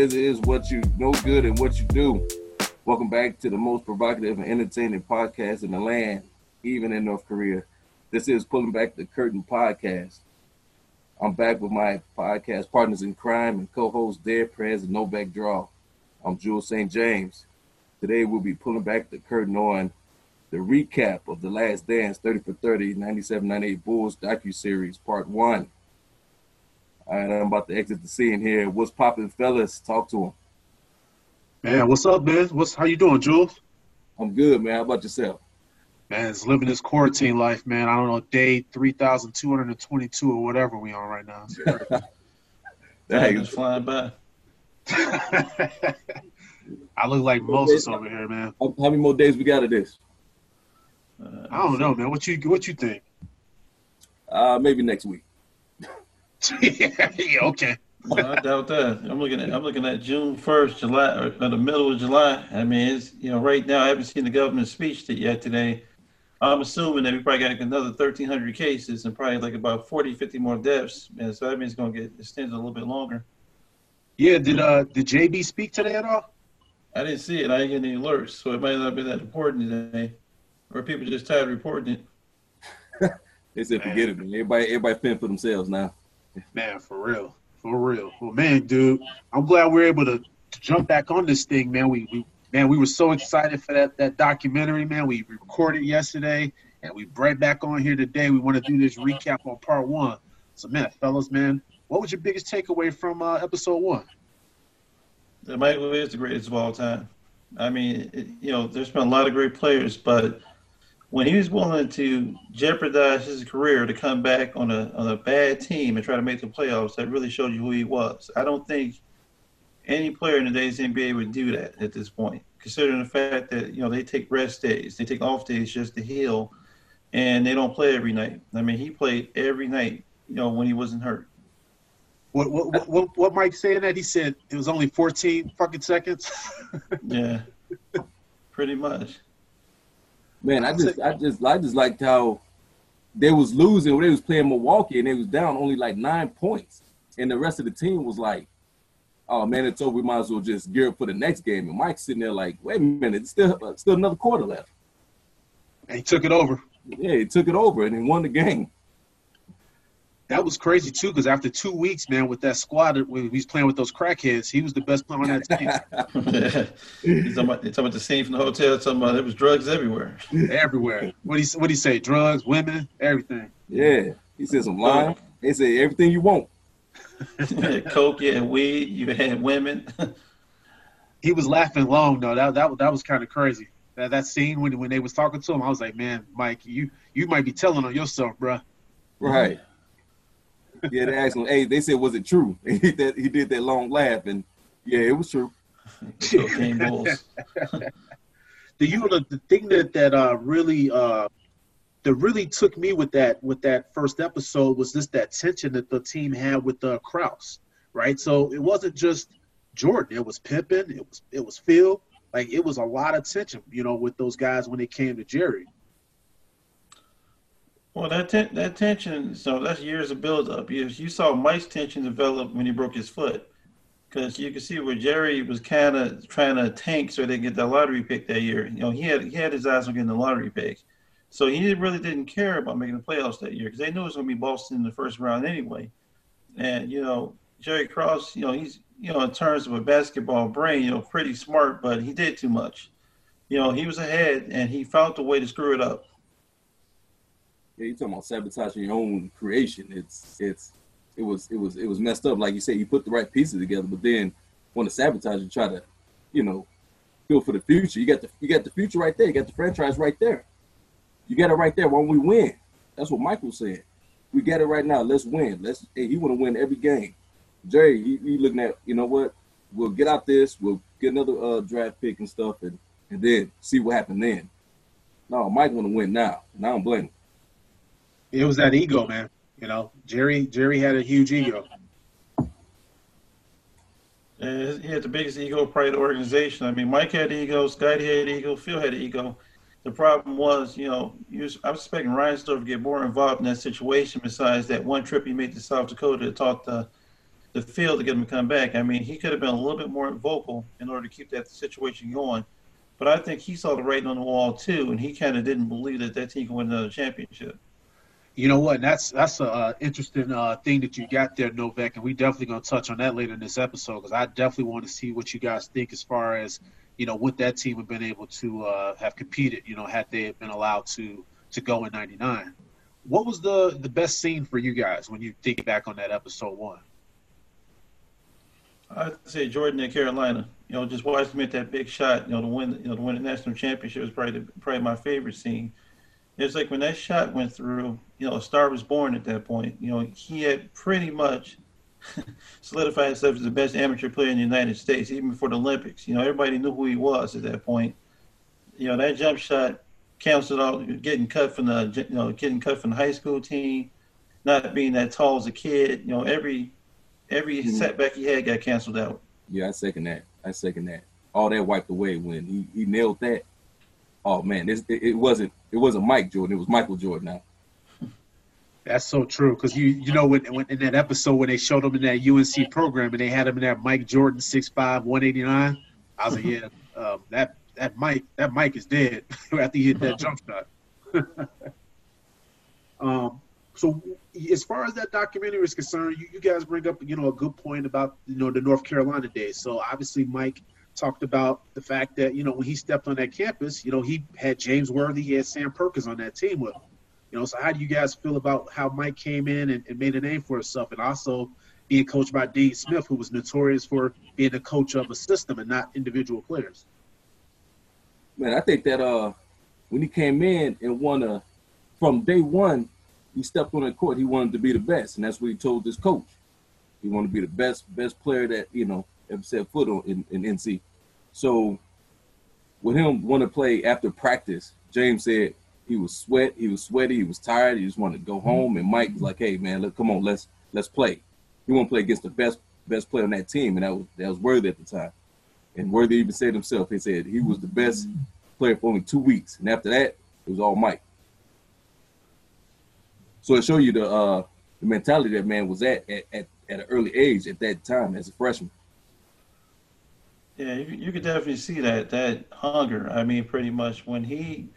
is, is what you know good and what you do. Welcome back to the most provocative and entertaining podcast in the land, even in North Korea. This is Pulling Back the Curtain podcast. I'm back with my podcast partners in crime and co-host Dead Prez and No Back Draw. I'm Jules St. James. Today we'll be pulling back the curtain on the recap of The Last Dance 30 for 30 97-98 Bulls docu-series part one. All right, I'm about to exit the scene here. What's popping, fellas? Talk to him. Man, what's up, man? What's how you doing, Jules? I'm good, man. How about yourself? Man, it's living this quarantine life, man. I don't know, day three thousand two hundred and twenty-two or whatever we on right now. That is flying by. I look like Moses over here, man. How, how many more days we got of this? Uh, I don't know, man. What you what you think? Uh, maybe next week. yeah, okay. No, I doubt that. I'm looking at I'm looking at June first, July, or the middle of July. I mean, it's you know right now I haven't seen the government speech to- yet today. I'm assuming that we probably got another 1,300 cases and probably like about 40, 50 more deaths. And so that means it's going to get extended a little bit longer. Yeah, did uh did JB speak today at all? I didn't see it. I didn't get any alerts, so it might not be that important today, or people just tired of reporting it. They said Man. forget it, man. Everybody, everybody fend for themselves now. Man, for real, for real. Well, man, dude, I'm glad we are able to, to jump back on this thing, man. We, we man, we were so excited for that that documentary, man. We recorded yesterday, and we right back on here today. We want to do this recap on part one. So, man, fellas, man, what was your biggest takeaway from uh, episode one? that Michael is the greatest of all time. I mean, it, you know, there's been a lot of great players, but when he was willing to jeopardize his career to come back on a on a bad team and try to make the playoffs, that really showed you who he was. I don't think any player in today's NBA would do that at this point, considering the fact that you know they take rest days, they take off days just to heal, and they don't play every night. I mean, he played every night, you know, when he wasn't hurt. What what what, what, Mike saying that he said it was only 14 fucking seconds. Yeah, pretty much. Man, I just, I just, I just liked how they was losing when they was playing Milwaukee and they was down only like nine points, and the rest of the team was like, "Oh man, it's over. We might as well just gear up for the next game." And Mike's sitting there like, "Wait a minute, it's still, uh, still another quarter left." and he took it over. Yeah, he took it over and he won the game. That was crazy too, because after two weeks, man, with that squad, when he was playing with those crackheads, he was the best player on that team. He's talking about, he's talking about the scene from the hotel. Talking about there was drugs everywhere. everywhere. What he what he say? Drugs, women, everything. Yeah, he said some line. They said everything you want. You coke, you had weed, you had women. He was laughing long though. That that that was kind of crazy. That that scene when when they was talking to him, I was like, man, Mike, you you might be telling on yourself, bruh. Right. Yeah, they asked him. Hey, they said, was it true? he did that. He did that long laugh, and yeah, it was true. Cocaine bulls. The you know the thing that that uh really uh that really took me with that with that first episode was just that tension that the team had with uh, Krause, right? So it wasn't just Jordan; it was Pippen, it was it was Phil. Like it was a lot of tension, you know, with those guys when it came to Jerry. Well, that ten- that tension. So that's years of buildup. You you saw Mike's tension develop when he broke his foot, because you could see where Jerry was kind of trying to tank so they get the lottery pick that year. You know, he had he had his eyes on getting the lottery pick, so he really didn't care about making the playoffs that year because they knew it was going to be Boston in the first round anyway. And you know, Jerry Krause, you know, he's you know in terms of a basketball brain, you know, pretty smart, but he did too much. You know, he was ahead and he found a way to screw it up. Yeah, you talking about sabotaging your own creation. It's it's it was it was it was messed up. Like you said, you put the right pieces together, but then want to sabotage and try to, you know, feel for the future. You got the you got the future right there. You got the franchise right there. You got it right there. Why don't we win? That's what Michael said. We got it right now. Let's win. Let's. Hey, he want to win every game. Jerry, he, he looking at you know what? We'll get out this. We'll get another uh, draft pick and stuff, and and then see what happened then. No, Mike want to win now, and I don't blame him. It was that ego, man. You know, Jerry Jerry had a huge ego. And he had the biggest ego in the organization. I mean, Mike had ego, Scotty had ego, Phil had ego. The problem was, you know, I was expecting Reinsdorf to get more involved in that situation. Besides that one trip he made to South Dakota to talk to the field to get him to come back. I mean, he could have been a little bit more vocal in order to keep that situation going. But I think he saw the writing on the wall too, and he kind of didn't believe that that team could win another championship. You know what? And that's that's a uh, interesting uh, thing that you got there, Novak, and we definitely gonna touch on that later in this episode because I definitely want to see what you guys think as far as you know what that team have been able to uh, have competed. You know, had they been allowed to to go in '99. What was the the best scene for you guys when you think back on that episode one? I'd say Jordan and Carolina. You know, just watching him hit that big shot. You know, to win. You know, to win the national championship was probably the, probably my favorite scene. It's like when that shot went through. You know, a star was born at that point. You know, he had pretty much solidified himself as the best amateur player in the United States, even before the Olympics. You know, everybody knew who he was at that point. You know, that jump shot canceled out getting cut from the you know getting cut from the high school team, not being that tall as a kid. You know, every every mm-hmm. setback he had got canceled out. Yeah, I second that. I second that. All that wiped away when he, he nailed that. Oh man, this it, it wasn't it wasn't Mike Jordan. It was Michael Jordan now. That's so true because you you know when, when in that episode when they showed him in that UNC program and they had him in that Mike Jordan 6'5", 189, I was like, yeah, um, that that Mike that Mike is dead after he hit that jump shot. um, so as far as that documentary is concerned, you, you guys bring up you know a good point about you know the North Carolina days. So obviously Mike talked about the fact that you know when he stepped on that campus, you know he had James Worthy, he had Sam Perkins on that team with him. You know, so how do you guys feel about how Mike came in and, and made a name for himself, and also being coached by Dean Smith, who was notorious for being the coach of a system and not individual players? Man, I think that uh, when he came in and won a, from day one, he stepped on the court. He wanted to be the best, and that's what he told his coach. He wanted to be the best best player that you know ever set foot on in, in NC. So with him want to play after practice, James said he was sweat, he was sweaty, he was tired, he just wanted to go home. And Mike was like, "Hey man, look, come on, let's let's play." He want to play against the best best player on that team, and that was that was Worthy at the time. And Worthy even said himself, he said he was the best player for only two weeks, and after that, it was all Mike. So it show you the uh, the mentality that man was at, at at at an early age at that time as a freshman. Yeah, you, you could definitely see that that hunger. I mean, pretty much when he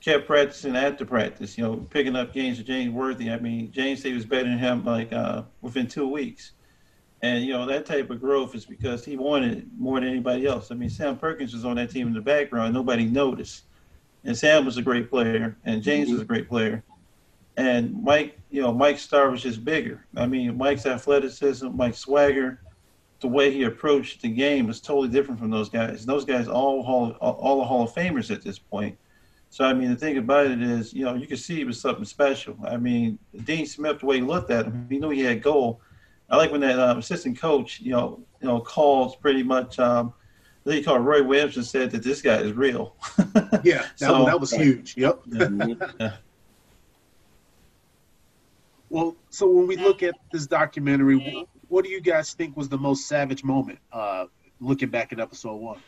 kept practicing after practice, you know, picking up games with James Worthy. I mean, James he was better than him like uh, within two weeks. And you know that type of growth is because he wanted it more than anybody else. I mean, Sam Perkins was on that team in the background; nobody noticed. And Sam was a great player, and James was a great player. And Mike, you know, Mike star was just bigger. I mean, Mike's athleticism, Mike's swagger, the way he approached the game was totally different from those guys. Those guys all hall, all the Hall of Famers at this point. So I mean, the thing about it is, you know, you could see he was something special. I mean, Dean Smith, the way he looked at him, he knew he had goal. I like when that um, assistant coach, you know, you know, calls pretty much. Um, they called Roy Williams and said that this guy is real. yeah, that, so, that was huge. Yep. yeah. Well, so when we look at this documentary, what do you guys think was the most savage moment? Uh, looking back at episode one.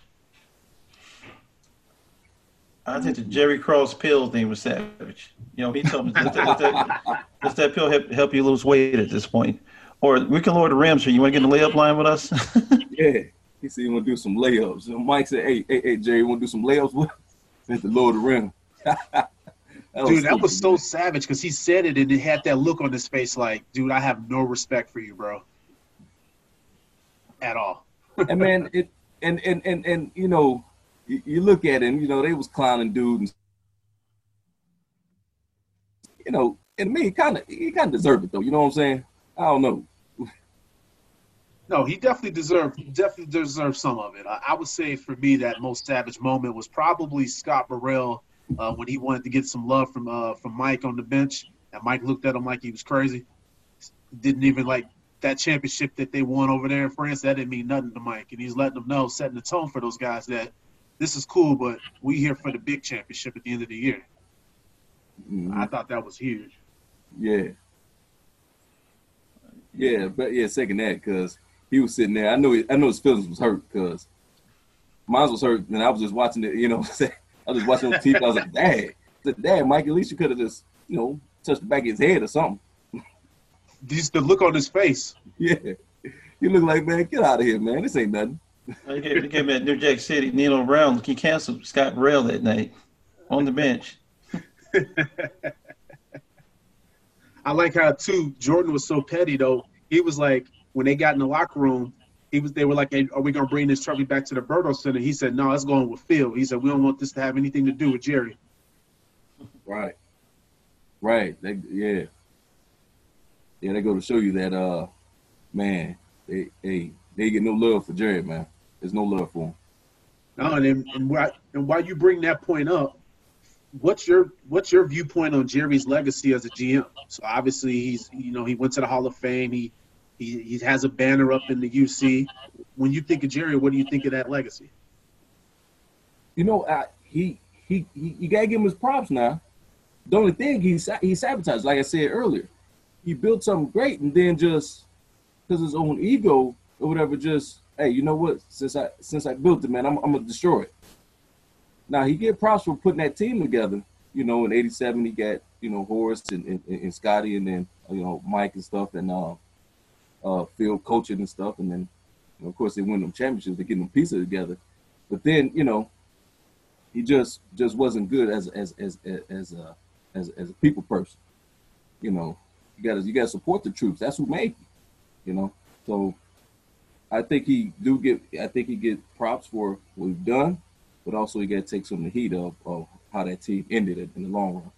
I think the Jerry Krause pill thing was savage. You know, he told me does that, that, does that pill help, help you lose weight at this point? Or we can lower the rims. here. you want to get in the layup line with us? yeah. He said he want to do some layups. And Mike said, "Hey, hey, hey, Jerry, you want to do some layups with?" Us? to lower the rim. That dude, that was so savage because he said it and it had that look on his face like, dude, I have no respect for you, bro. At all. and man, it and and and and you know, you, you look at him, you know, they was clowning dude and you know, and me, kind of he kind of deserved it though. You know what I'm saying? I don't know. No, he definitely deserved definitely deserved some of it. I, I, would say for me that most savage moment was probably Scott Burrell uh, when he wanted to get some love from uh, from Mike on the bench, and Mike looked at him like he was crazy. Didn't even like that championship that they won over there in France. That didn't mean nothing to Mike, and he's letting them know, setting the tone for those guys that this is cool, but we here for the big championship at the end of the year. Mm-hmm. I thought that was huge. Yeah. Yeah, but yeah, second that because he was sitting there. I know, I know his feelings was hurt because mine was hurt, and I was just watching it. You know, I was just watching on TV. I was like, Dad, Dad, Mike, at least you could have just, you know, touched the back of his head or something. Just the look on his face. Yeah. you look like man, get out of here, man. This ain't nothing. They came, they came at New Jack City. Nino Brown he canceled Scott Burrell that night on the bench. I like how too Jordan was so petty though. He was like when they got in the locker room, he was they were like, hey, "Are we gonna bring this trophy back to the Berto Center?" He said, "No, it's going with Phil." He said, "We don't want this to have anything to do with Jerry." Right. Right. They, yeah. Yeah, they go to show you that uh man, they they they get no love for Jerry, man. There's no love for him. No, and then, and why and why you bring that point up, what's your what's your viewpoint on Jerry's legacy as a GM? So obviously he's you know he went to the Hall of Fame. He he he has a banner up in the UC. When you think of Jerry, what do you think of that legacy? You know, I, he, he he you gotta give him his props now. The only thing he he sabotaged, like I said earlier, he built something great and then just because his own ego or whatever, just hey, you know what? Since I since I built it, man, I'm I'm gonna destroy it. Now he get props for putting that team together. You know, in '87 he got you know Horace and, and, and Scotty and then you know Mike and stuff and uh, uh, Phil coaching and stuff, and then you know, of course they win them championships, they get them pieces together. But then you know he just just wasn't good as as as as a as, as a people person. You know, you gotta you gotta support the troops. That's who made you. You know, so I think he do get I think he get props for what we've done, but also he got to take some of the heat of, of how that team ended it in the long run.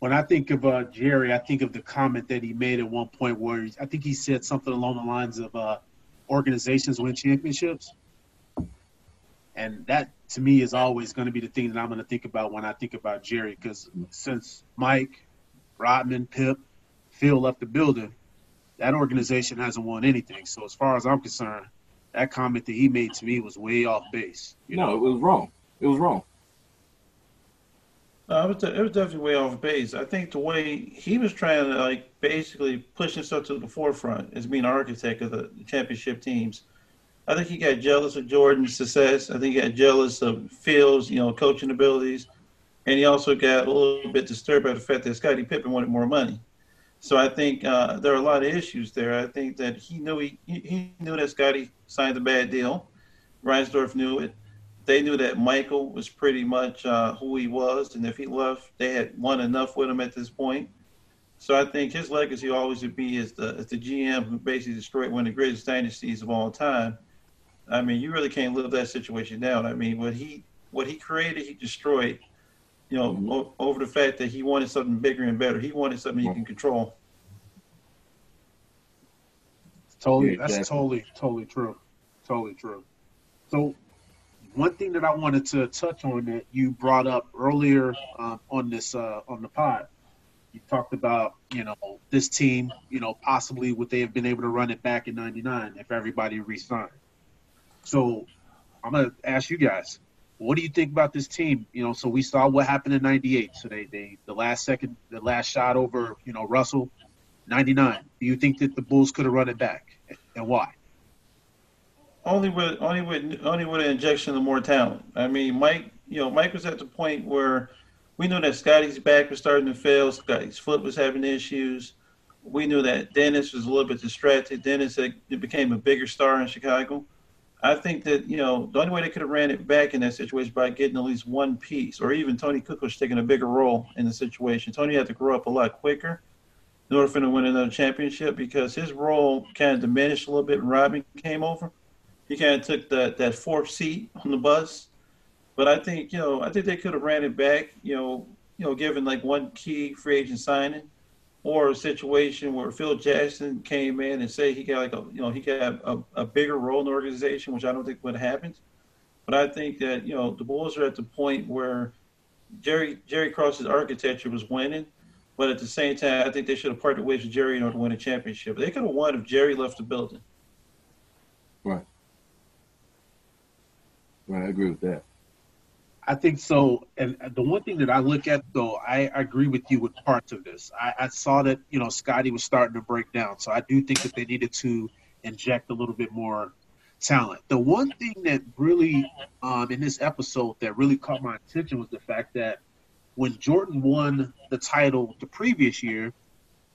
When I think of uh, Jerry, I think of the comment that he made at one point where he, I think he said something along the lines of uh, organizations win championships. And that to me is always going to be the thing that I'm going to think about when I think about Jerry because since Mike, Rodman, Pip, Phil left the building, that organization hasn't won anything. So as far as I'm concerned, that comment that he made to me was way off base. You no, know? it was wrong. It was wrong. No, it was, it was definitely way off base. I think the way he was trying to like basically push himself to the forefront as being an architect of the championship teams. I think he got jealous of Jordan's success. I think he got jealous of Phil's, you know, coaching abilities, and he also got a little bit disturbed by the fact that Scottie Pippen wanted more money. So I think uh, there are a lot of issues there. I think that he knew he, he knew that Scotty signed a bad deal. Reinsdorf knew it. They knew that Michael was pretty much uh, who he was, and if he left, they had won enough with him at this point. So I think his legacy always would be as the as the GM who basically destroyed one of the greatest dynasties of all time. I mean, you really can't live that situation down. I mean, what he what he created, he destroyed. You know, mm-hmm. o- over the fact that he wanted something bigger and better. He wanted something he can control. Totally, yeah, that's totally, totally true. Totally true. So, one thing that I wanted to touch on that you brought up earlier um, on this uh, on the pod, you talked about you know this team, you know possibly would they have been able to run it back in '99 if everybody resigned. So, I'm gonna ask you guys, what do you think about this team? You know, so we saw what happened in '98. So they they the last second, the last shot over, you know, Russell, '99. Do you think that the Bulls could have run it back, and why? Only with only with only with an injection of more talent. I mean, Mike, you know, Mike was at the point where we knew that Scotty's back was starting to fail. Scotty's foot was having issues. We knew that Dennis was a little bit distracted. Dennis had, became a bigger star in Chicago. I think that you know the only way they could have ran it back in that situation by getting at least one piece, or even Toni Kukoc taking a bigger role in the situation. Toni had to grow up a lot quicker in order for him to win another championship because his role kind of diminished a little bit when Robin came over he kind of took that that fourth seat on the bus. But I think you know I think they could have ran it back. You know, you know, given like one key free agent signing, or a situation where Phil Jackson came in and say he got like a you know he got a, a bigger role in the organization, which I don't think would have happened. But I think that you know the Bulls are at the point where Jerry Jerry Krause's architecture was winning, but at the same time, I think they should have parted ways with Jerry in order to win a championship. They could have won if Jerry left the building. Right. Right, I agree with that. I think so. And the one thing that I look at, though, I, agree with you with parts of this. I, I, saw that you know Scotty was starting to break down, so I do think that they needed to inject a little bit more talent. The one thing that really, um, in this episode, that really caught my attention was the fact that when Jordan won the title the previous year,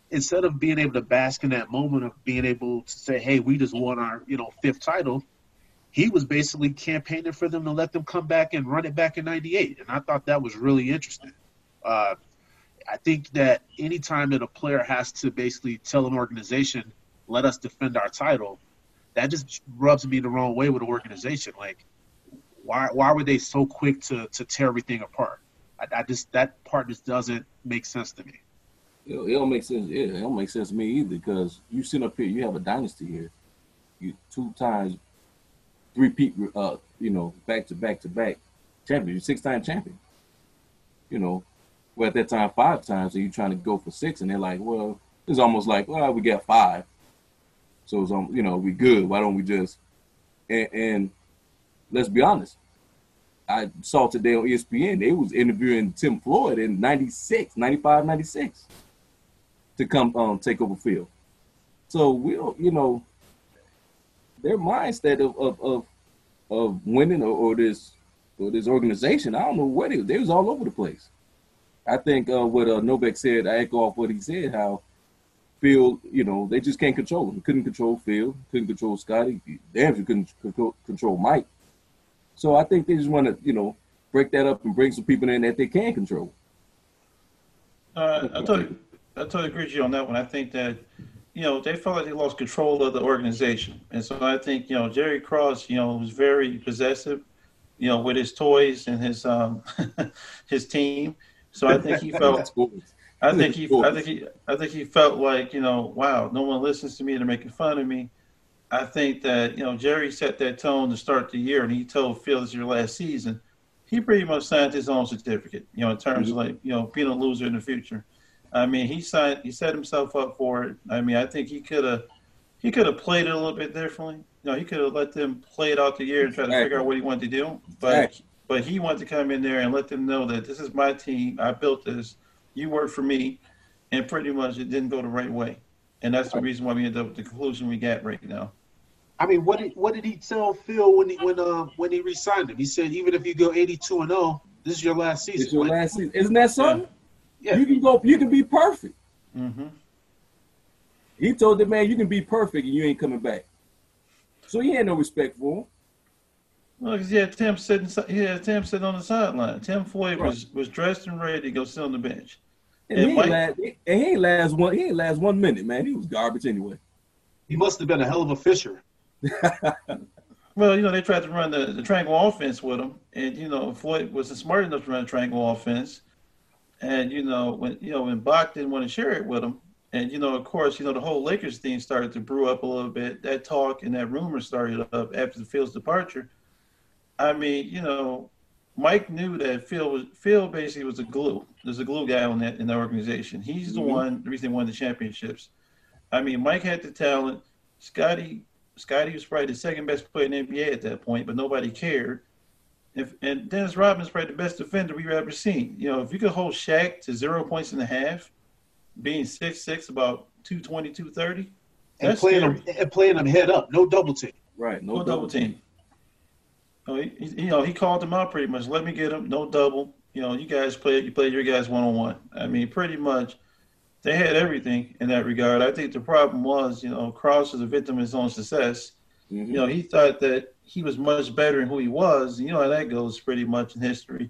instead of being able to bask in that moment of being able to say, "Hey, we just won our you know fifth title," he was basically campaigning for them to let them come back and run it back in '98, and I thought that was really interesting. Uh, I think that anytime that a player has to basically tell an organization, "Let us defend our title," that just rubs me the wrong way with an organization. Like, why why were they so quick to to tear everything apart? I, I just that part just doesn't make sense to me. It, don't make sense. It don't make sense to me either because you sit up here, you have a dynasty here. You two times, three peat, uh, you know, back to back to back champion. You're six time champion. You know, well at that time five times, and you're trying to go for six, and they're like, well, it's almost like, well, we got five, so it's um, you know, we good. Why don't we just? And, and let's be honest. I saw today on ESPN, they was interviewing Tim Floyd in 96, 95, 96 to come um, take over Phil. So we'll, you know, their mindset of of of, of winning or, or, this or this organization, I don't know what it they was all over the place. I think uh, what uh, Novak said, I echo off what he said, how Phil, you know, they just can't control him. Couldn't control Phil, couldn't control Scotty, damn sure couldn't control Mike. So I think they just want to, you know, break that up and bring some people in that they can control. Uh, I totally, I totally agree with you on that one. I think that, you know, they felt like they lost control of the organization, and so I think, you know, Jerry Krause, you know, was very possessive, you know, with his toys and his um his team. So I think he felt. I think he, I think he, I think he felt like, you know, wow, no one listens to me. They're making fun of me. I think that you know Jerry set that tone to start the year, and he told Phil this is your last season. He pretty much signed his own certificate, you know, in terms mm-hmm. of like you know being a loser in the future. I mean, he signed, he set himself up for it. I mean, I think he could have, he could have played it a little bit differently. You know, he could have let them play it out the year and try to figure out what he wanted to do. But but he wanted to come in there and let them know that this is my team. I built this. You work for me, and pretty much it didn't go the right way, and that's the reason why we ended up with the conclusion we got right now. I mean, what did what did he tell Phil when he when uh when he resigned him? He said even if you go eighty two and zero, this is your last season. It's your last season. Isn't that something? Yeah. You can go. You can be perfect. Mm-hmm. He told the man, "You can be perfect, and you ain't coming back." So he had no respect for him. Well, because he had Tim sitting, he had Tim sitting on the sideline. Tim Floyd right. was was dressed and ready to go sit on the bench. And, and he, Mike, last, and he ain't last one. He ain't last one minute, man. He was garbage anyway. He must have been a hell of a fisher. well, you know, they tried to run the, the triangle offense with him, and you know, Floyd wasn't smart enough to run a triangle offense. And you know, when you know when Bach didn't want to share it with him, and you know, of course, you know, the whole Lakers thing started to brew up a little bit. That talk and that rumor started up after the Phil's departure. I mean, you know, Mike knew that Phil was Phil basically was a glue. There's a glue guy on that in the organization. He's the mm-hmm. one the reason they won the championships. I mean, Mike had the talent. Scotty Scotty was probably the second best player in the NBA at that point, but nobody cared. If, and Dennis Rodman is probably the best defender we've ever seen. You know, if you could hold Shaq to zero points and a half, being six six, about 220, 230, and playing them and playing them head up, no double team. Right, no, no double, team. team. Oh, he, you know, he called them out pretty much. Let me get him, no double. You know, you guys play, you play your guys one on one. I mean, pretty much they had everything in that regard. I think the problem was, you know, Krause was a victim of his own success. Mm-hmm. You know, he thought that he was much better than who he was. You know how that goes pretty much in history.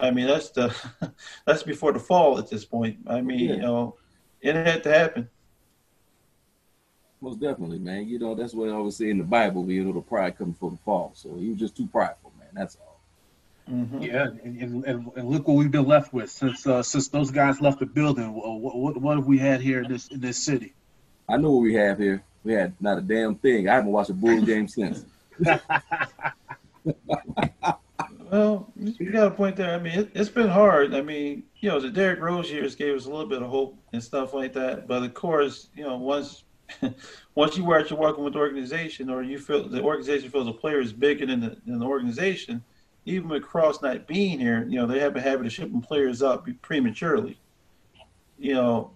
I mean, that's the that's before the fall at this point. I mean, yeah. you know, it had to happen. Most definitely, man. You know, that's what I always say in the Bible, you know, the pride comes before the fall. So he was just too prideful, man. That's all. Mm-hmm. Yeah, and, and, and, look what we've been left with since uh, since those guys left the building. What, what, what have we had here in this in this city? I know what we have here. We had not a damn thing. I haven't watched a Bulls game since. Well, you got a point there. I mean, it, has been hard. I mean, you know, the Derrick Rose years gave us a little bit of hope and stuff like that. But of course, you know, once once you are working with the organization, or you feel the organization feels a player is bigger than the, than the organization even with Krause not being here, you know, they have a habit of shipping players up prematurely. You know,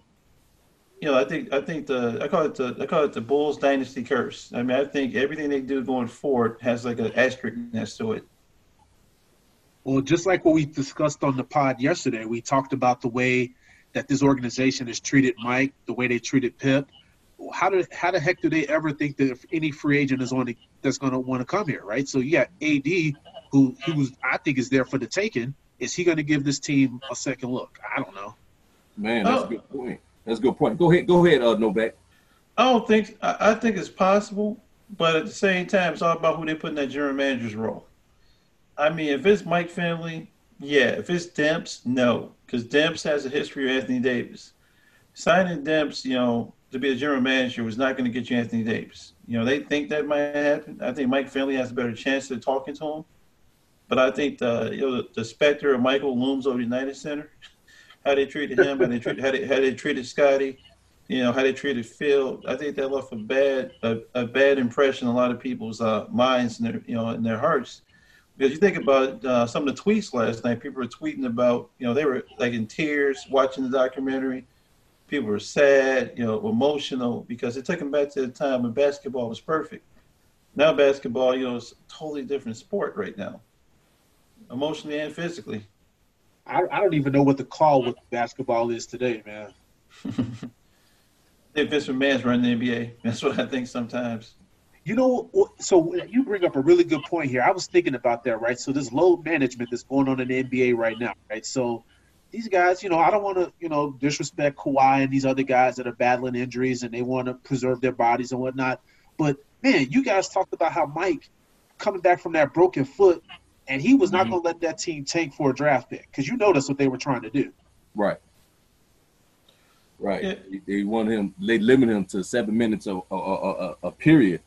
you know, I think I think the I call it the I call it the Bulls dynasty curse. I mean, I think everything they do going forward has like an asterisk next to it. Well, just like what we discussed on the pod yesterday, we talked about the way that this organization has treated Mike the way they treated Pip, how do how the heck do they ever think that if any free agent is on the, that's going to want to come here, right? So you got AD, who who's I think is there for the taking. Is he going to give this team a second look? I don't know. Man, that's oh. a good point. That's a good point. Go ahead, go ahead, uh, Novak. I don't think I, I think it's possible, but at the same time, it's all about who they put in that general manager's role. I mean, if it's Mike Finley, yeah. If it's Demps, no, because Demps has a history of Anthony Davis. Signing Demps, you know, to be a general manager was not going to get you Anthony Davis. You know, they think that might happen. I think Mike Finley has a better chance of talking to him. But I think the you know the, the specter of Michael looms over the United Center. How they treated him, how they treated how they, how they treated Scottie, you know how they treated Phil. I think that left a bad a, a bad impression in a lot of people's uh, minds and their you know in their hearts. Because you think about uh, some of the tweets last night, people were tweeting about you know they were like in tears watching the documentary people were sad, you know, emotional because it took them back to the time when basketball was perfect. Now basketball, you know, is a totally different sport right now, emotionally and physically. I, I don't even know what the call with basketball is today, man. if Vince McMahon's running the NBA, that's what I think sometimes. You know, so you bring up a really good point here. I was thinking about that, right? So this load management that's going on in the NBA right now, right? So these guys, you know, I don't want to, you know, disrespect Kawhi and these other guys that are battling injuries and they want to preserve their bodies and whatnot. But man, you guys talked about how Mike coming back from that broken foot, and he was not mm-hmm. going to let that team tank for a draft pick because you know that's what they were trying to do. Right. Right. Yeah. They want him. They limit him to seven minutes a, a, a, a period,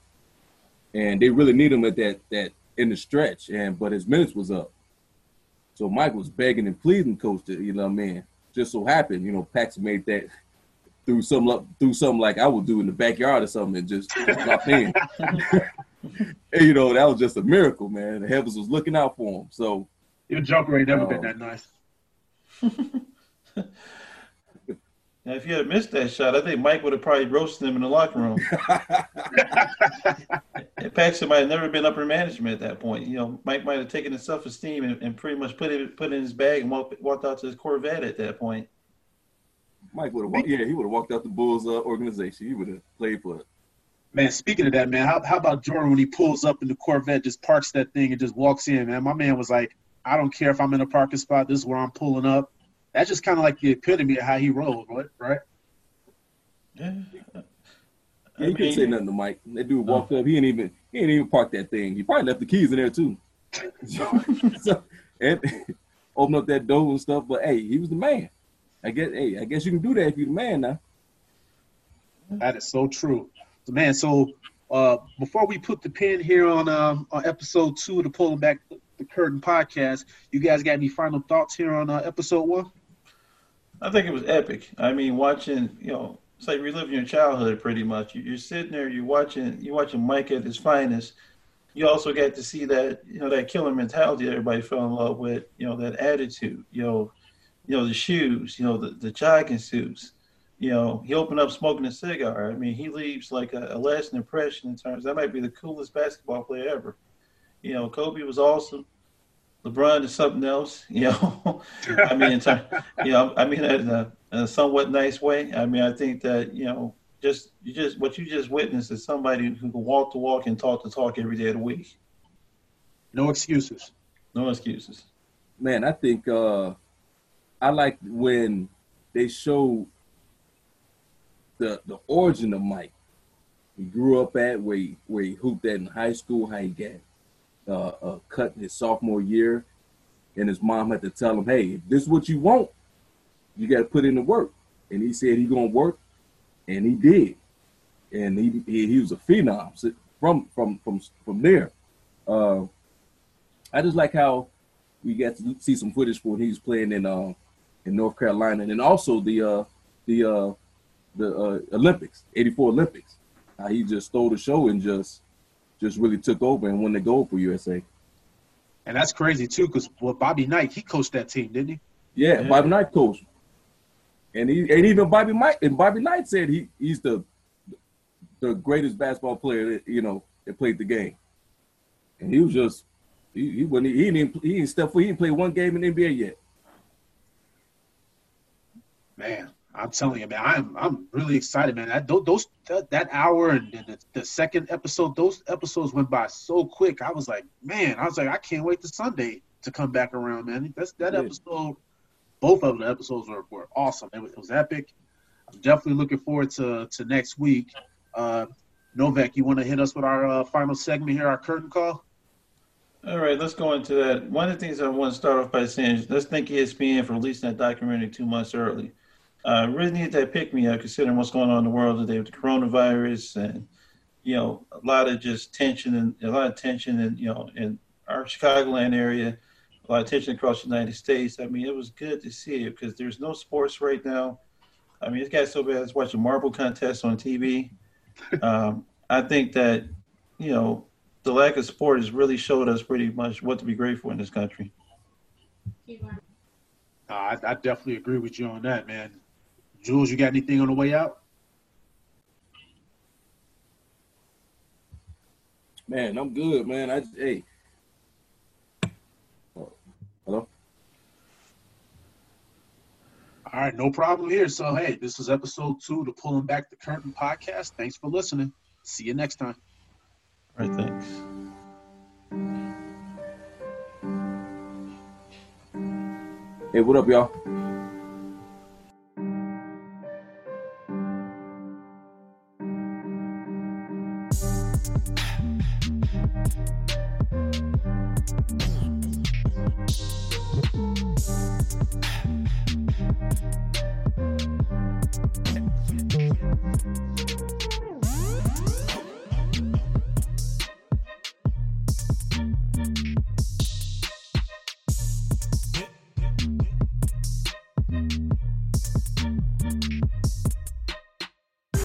and they really need him at that that in the stretch. And but his minutes was up. So Mike was begging and pleading coach to, you know what I mean? Just so happened, you know, Pax made that through some through something like I would do in the backyard or something and just drop in. and, you know, that was just a miracle, man. The heavens was looking out for him. So your jumper ain't never um, been that nice. Now, if you had missed that shot, I think Mike would have probably roasted him in the locker room. Paxson might have never been upper management at that point. You know, Mike might have taken his self esteem and, and, pretty much put it put it in his bag and walked, walked out to his Corvette at that point. Mike would have, yeah, he would have walked out the Bulls uh, organization. He would have played for it. Man, speaking of that, man, how, how about Jordan when he pulls up in the Corvette, just parks that thing and just walks in, man? My man was like, I don't care if I'm in a parking spot. This is where I'm pulling up that's just kind of like the epitome of how he rolled, right? Yeah. Yeah, he couldn't say nothing to Mike. That dude walked up. He didn't even he didn't even park that thing. He probably left the keys in there too. so, and open up that door and stuff. But hey, he was the man. I guess hey, I guess you can do that if you're the man now. That is so true. Man, so uh, before we put the pin here on um, on episode two of the Pulling Back the Curtain podcast, you guys got any final thoughts here on uh, episode one? I think it was epic. I mean, watching, you know, it's like reliving your childhood pretty much. You're sitting there, you're watching, you're watching Mike at his finest. You also get to see that, you know, that killer mentality that everybody fell in love with. You know, that attitude. You know, you know the shoes. You know, the the jogging suits. You know, he opened up smoking a cigar. I mean, he leaves like a, a lasting impression in terms. That might be the coolest basketball player ever. You know, Kobe was awesome. LeBron is something else, you know. I mean, you know, I mean, in a, in a, somewhat nice way. I mean, I think that you know, just you just what you just witnessed is somebody who can walk the walk and talk the talk every day of the week. No excuses. No excuses. Man, I think uh I like when they show the the origin of Mike. He grew up at where he, where he hooped at in high school, how he got uh, uh, cut his sophomore year, and his mom had to tell him, "Hey, if this is what you want, you got to put in the work." And he said he gonna work, and he did, and he he, he was a phenom from from from from there. Uh, I just like how we got to see some footage for when he was playing in uh, in North Carolina, and also the uh, the uh, the uh, Olympics, '84 Olympics. How he just stole the show and just just really took over and won the gold for USA. And that's crazy too, because well, Bobby Knight he coached that team, didn't he? Yeah, yeah. Bobby Knight coached, and he and even Bobby Knight and Bobby Knight said he he's the the greatest basketball player that, you know that played the game, and he was just he he wasn't he didn't he didn't step for he didn't play one game in the NBA yet. Man, I'm telling you, man, I'm I'm really excited, man. That those that, that hour and the, the second episode, those episodes went by so quick. I was like, man, I was like, I can't wait to Sunday to come back around, man. That's that Yeah. episode. Both of the episodes were, were awesome. It was, it was epic. I'm definitely looking forward to to next week. Uh, Novak, you want to hit us with our uh, final segment here, our curtain call? All right, let's go into that. One of the things I want to start off by saying is let's thank ESPN for releasing that documentary two months early. Uh, really needed that pick me up considering what's going on in the world today with the coronavirus and you know a lot of just tension and a lot of tension and you know in our Chicagoland area, a lot of tension across the United States. I mean, it was good to see it because there's no sports right now. I mean, it's got so bad. Let's watch a marble contest on TV. Um, I think that you know the lack of sport has really showed us pretty much what to be grateful in this country. I, I definitely agree with you on that, man. Jules, you got anything on the way out? Man, I'm good, man. I hey. Hello. All right, no problem here. So, hey, this is episode two, the Pulling Back the Curtain podcast. Thanks for listening. See you next time. All right, thanks. Hey, what up, y'all?